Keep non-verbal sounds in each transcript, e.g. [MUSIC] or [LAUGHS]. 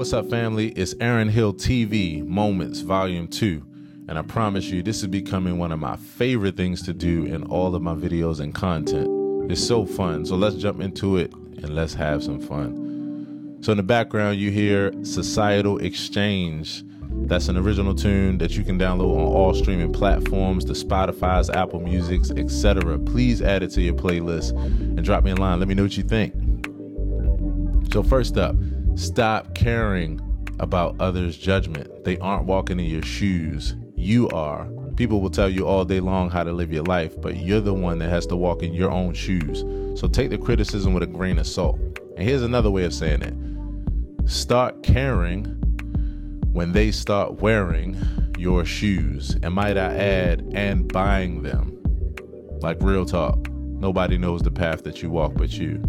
What's up, family? It's Aaron Hill TV Moments Volume 2. And I promise you, this is becoming one of my favorite things to do in all of my videos and content. It's so fun. So let's jump into it and let's have some fun. So, in the background, you hear Societal Exchange. That's an original tune that you can download on all streaming platforms, the Spotify's, Apple Music's, etc. Please add it to your playlist and drop me a line. Let me know what you think. So, first up, stop caring about others' judgment. They aren't walking in your shoes. You are. People will tell you all day long how to live your life, but you're the one that has to walk in your own shoes. So take the criticism with a grain of salt. And here's another way of saying it start caring when they start wearing your shoes. And might I add, and buying them. Like real talk. Nobody knows the path that you walk but you.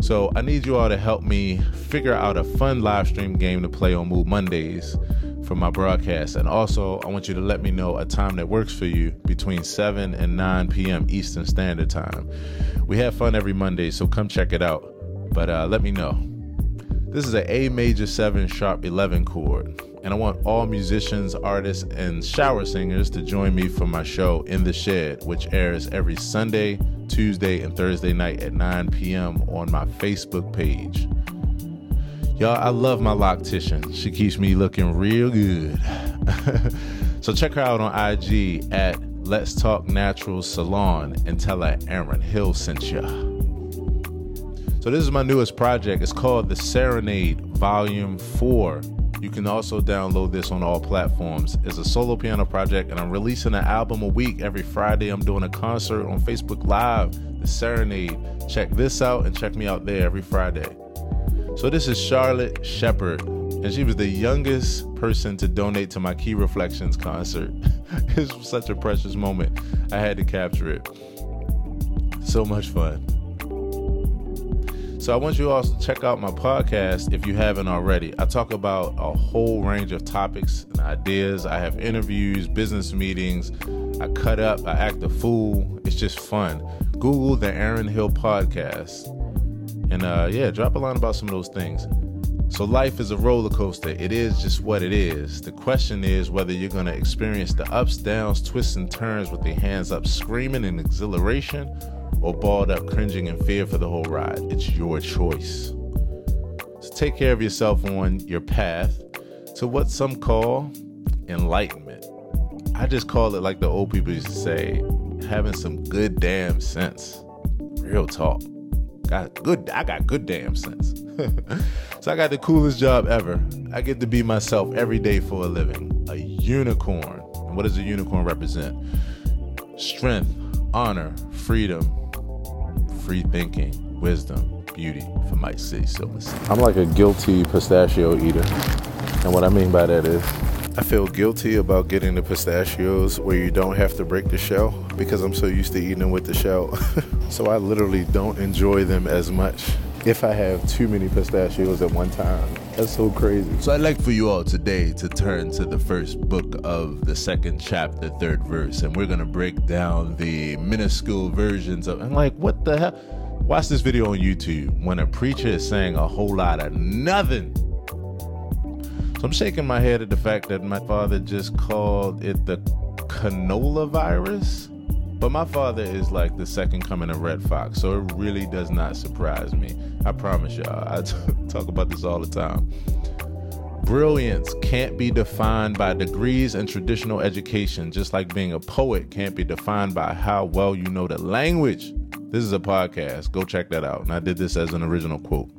So I need you all to help me figure out a fun live stream game to play on Move Mondays for my broadcast. And also, I want you to let me know a time that works for you between 7 and 9 p.m. Eastern Standard Time. We have fun every Monday, so come check it out. But uh, let me know. This is an A major 7 sharp 11 chord. And I want all musicians, artists, and shower singers to join me for my show In the Shed, which airs every Sunday, Tuesday, and Thursday night at 9 p.m. on my Facebook page. Y'all, I love my loctician. She keeps me looking real good. [LAUGHS] so check her out on IG at Let's Talk Natural Salon and tell her Aaron Hill sent ya. So this is my newest project. It's called The Serenade Volume 4. You can also download this on all platforms. It's a solo piano project, and I'm releasing an album a week. Every Friday, I'm doing a concert on Facebook Live, The Serenade. Check this out and check me out there every Friday. So, this is Charlotte Shepard, and she was the youngest person to donate to my Key Reflections concert. [LAUGHS] it was such a precious moment. I had to capture it. So much fun. So I want you all to check out my podcast if you haven't already. I talk about a whole range of topics and ideas. I have interviews, business meetings. I cut up, I act a fool. It's just fun. Google the Aaron Hill podcast. And uh, yeah, drop a line about some of those things. So life is a roller coaster. It is just what it is. The question is whether you're going to experience the ups, downs, twists, and turns with your hands up, screaming in exhilaration or balled up cringing in fear for the whole ride. It's your choice. So take care of yourself on your path to what some call enlightenment. I just call it like the old people used to say, having some good damn sense. Real talk. Got good I got good damn sense. [LAUGHS] so I got the coolest job ever. I get to be myself every day for a living. A unicorn. And what does a unicorn represent? Strength, honor, freedom, free thinking, wisdom, beauty, for my say so myself. I'm like a guilty pistachio eater. And what I mean by that is, I feel guilty about getting the pistachios where you don't have to break the shell because I'm so used to eating them with the shell. [LAUGHS] so I literally don't enjoy them as much if I have too many pistachios at one time. That's so crazy. So I'd like for you all today to turn to the first book of the second chapter, third verse, and we're gonna break down the minuscule versions of. And like, what the hell? Watch this video on YouTube when a preacher is saying a whole lot of nothing. So I'm shaking my head at the fact that my father just called it the canola virus. But my father is like the second coming of Redd Foxx, so it really does not surprise me. I promise y'all. I [LAUGHS] t- talk about this all the time. Brilliance can't be defined by degrees and traditional education, just like being a poet can't be defined by how well you know the language. This is a podcast. Go check that out. And I did this as an original quote.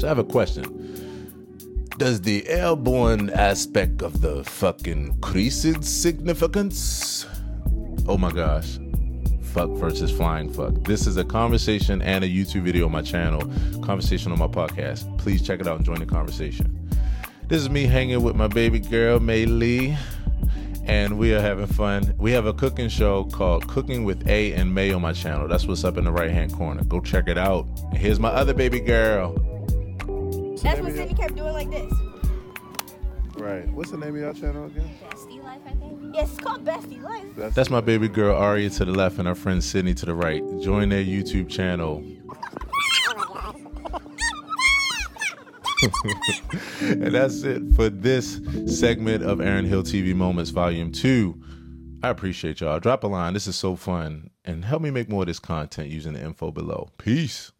So I have a question. Does the airborne aspect of the fucking creased significance? Oh my gosh. Fuck versus flying fuck. This is a conversation and a YouTube video on my channel, conversation on my podcast. Please check it out and join the conversation. This is me hanging with my baby girl, Mae Lee, and we are having fun. We have a cooking show called Cooking with A and Mae on my channel. That's what's up in the right hand corner. Go check it out. And here's my other baby girl. That's what Cindy kept doing like this. Right. What's the name of your channel again? Bestie Life, I think. Yes, it's called Bestie Life. That's my baby girl Aria to the left and her friend Sydney to the right. Join their YouTube channel. [LAUGHS] and that's it for this segment of Aaron Hill TV Moments Volume 2. I appreciate y'all. Drop a line. This is so fun. And help me make more of this content using the info below. Peace.